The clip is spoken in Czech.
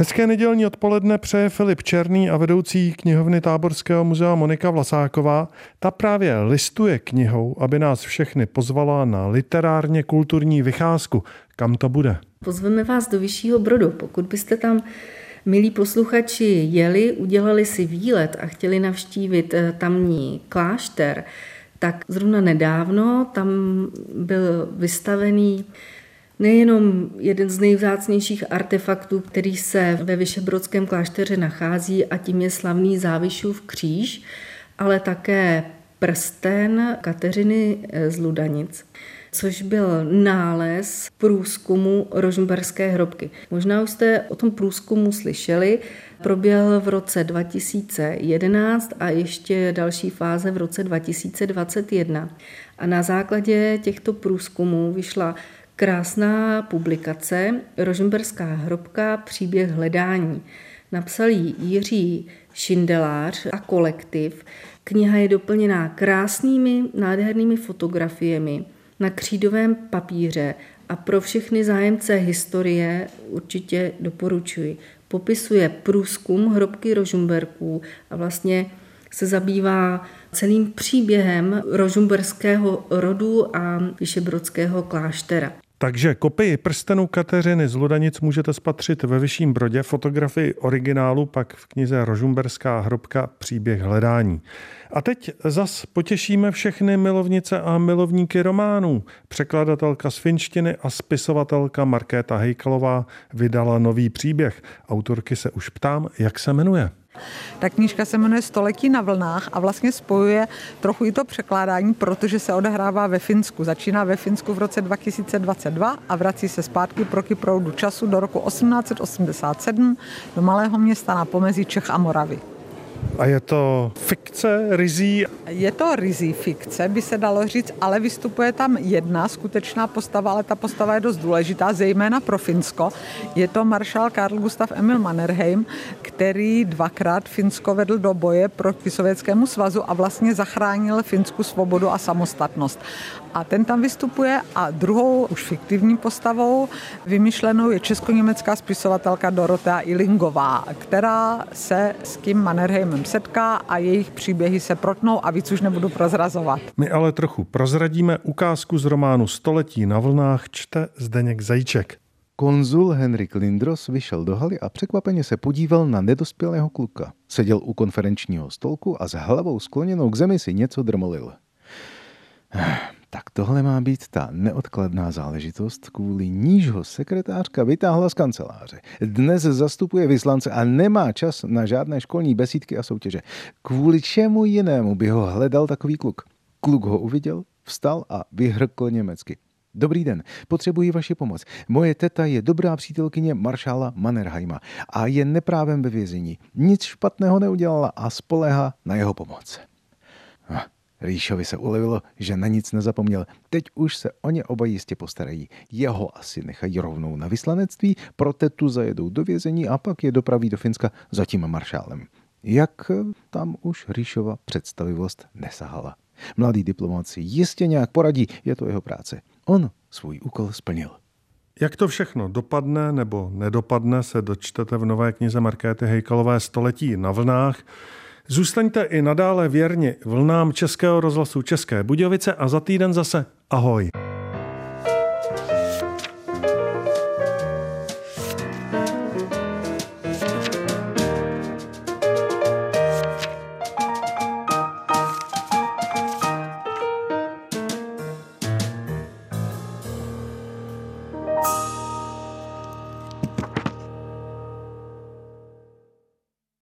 Hezké nedělní odpoledne přeje Filip Černý a vedoucí knihovny Táborského muzea Monika Vlasáková. Ta právě listuje knihou, aby nás všechny pozvala na literárně kulturní vycházku. Kam to bude? Pozveme vás do Vyššího Brodu. Pokud byste tam Milí posluchači jeli, udělali si výlet a chtěli navštívit eh, tamní klášter, tak zrovna nedávno tam byl vystavený nejenom jeden z nejvzácnějších artefaktů, který se ve Vyšebrodském klášteře nachází a tím je slavný Závišův kříž, ale také prsten Kateřiny z Ludanic což byl nález průzkumu Rožmberské hrobky. Možná už jste o tom průzkumu slyšeli, proběhl v roce 2011 a ještě další fáze v roce 2021. A na základě těchto průzkumů vyšla krásná publikace Rožmberská hrobka příběh hledání. Napsal ji Jiří Šindelář a kolektiv. Kniha je doplněná krásnými, nádhernými fotografiemi na křídovém papíře a pro všechny zájemce historie určitě doporučuji. Popisuje průzkum hrobky Rožumberků a vlastně se zabývá celým příběhem rožumberského rodu a Vyšebrodského kláštera. Takže kopii prstenu Kateřiny z Ludanic můžete spatřit ve Vyšším Brodě, fotografii originálu pak v knize Rožumberská hrobka Příběh hledání. A teď zas potěšíme všechny milovnice a milovníky románů. Překladatelka z finštiny a spisovatelka Markéta Hejkalová vydala nový příběh. Autorky se už ptám, jak se jmenuje. Ta knížka se jmenuje Století na vlnách a vlastně spojuje trochu i to překládání, protože se odehrává ve Finsku. Začíná ve Finsku v roce 2022 a vrací se zpátky proti proudu času do roku 1887 do malého města na pomezí Čech a Moravy. A je to fikce, rizí? Je to rizí fikce, by se dalo říct, ale vystupuje tam jedna skutečná postava, ale ta postava je dost důležitá, zejména pro Finsko. Je to maršál Karl Gustav Emil Mannerheim, který dvakrát Finsko vedl do boje proti Sovětskému svazu a vlastně zachránil Finsku svobodu a samostatnost. A ten tam vystupuje a druhou už fiktivní postavou vymyšlenou je česko-německá spisovatelka Dorotea Ilingová, která se s tím Mannerheimem setká a jejich příběhy se protnou a víc už nebudu prozrazovat. My ale trochu prozradíme ukázku z románu Století na vlnách čte Zdeněk Zajíček. Konzul Henrik Lindros vyšel do haly a překvapeně se podíval na nedospělého kluka. Seděl u konferenčního stolku a s hlavou skloněnou k zemi si něco drmolil. Tak tohle má být ta neodkladná záležitost, kvůli níž ho sekretářka vytáhla z kanceláře. Dnes zastupuje vyslance a nemá čas na žádné školní besídky a soutěže. Kvůli čemu jinému by ho hledal takový kluk? Kluk ho uviděl, vstal a vyhrkl německy. Dobrý den, potřebuji vaši pomoc. Moje teta je dobrá přítelkyně maršála Mannerheima a je neprávem ve vězení. Nic špatného neudělala a spolehá na jeho pomoc. Rýšovi se ulevilo, že na nic nezapomněl. Teď už se o ně oba jistě postarají. Jeho asi nechají rovnou na vyslanectví, pro tetu zajedou do vězení a pak je dopraví do Finska za tím maršálem. Jak tam už Rýšova představivost nesahala. Mladý diplomat si jistě nějak poradí, je to jeho práce. On svůj úkol splnil. Jak to všechno dopadne nebo nedopadne, se dočtete v nové knize Markéty Hejkalové Století na vlnách. Zůstaňte i nadále věrni vlnám Českého rozhlasu České Budějovice a za týden zase ahoj.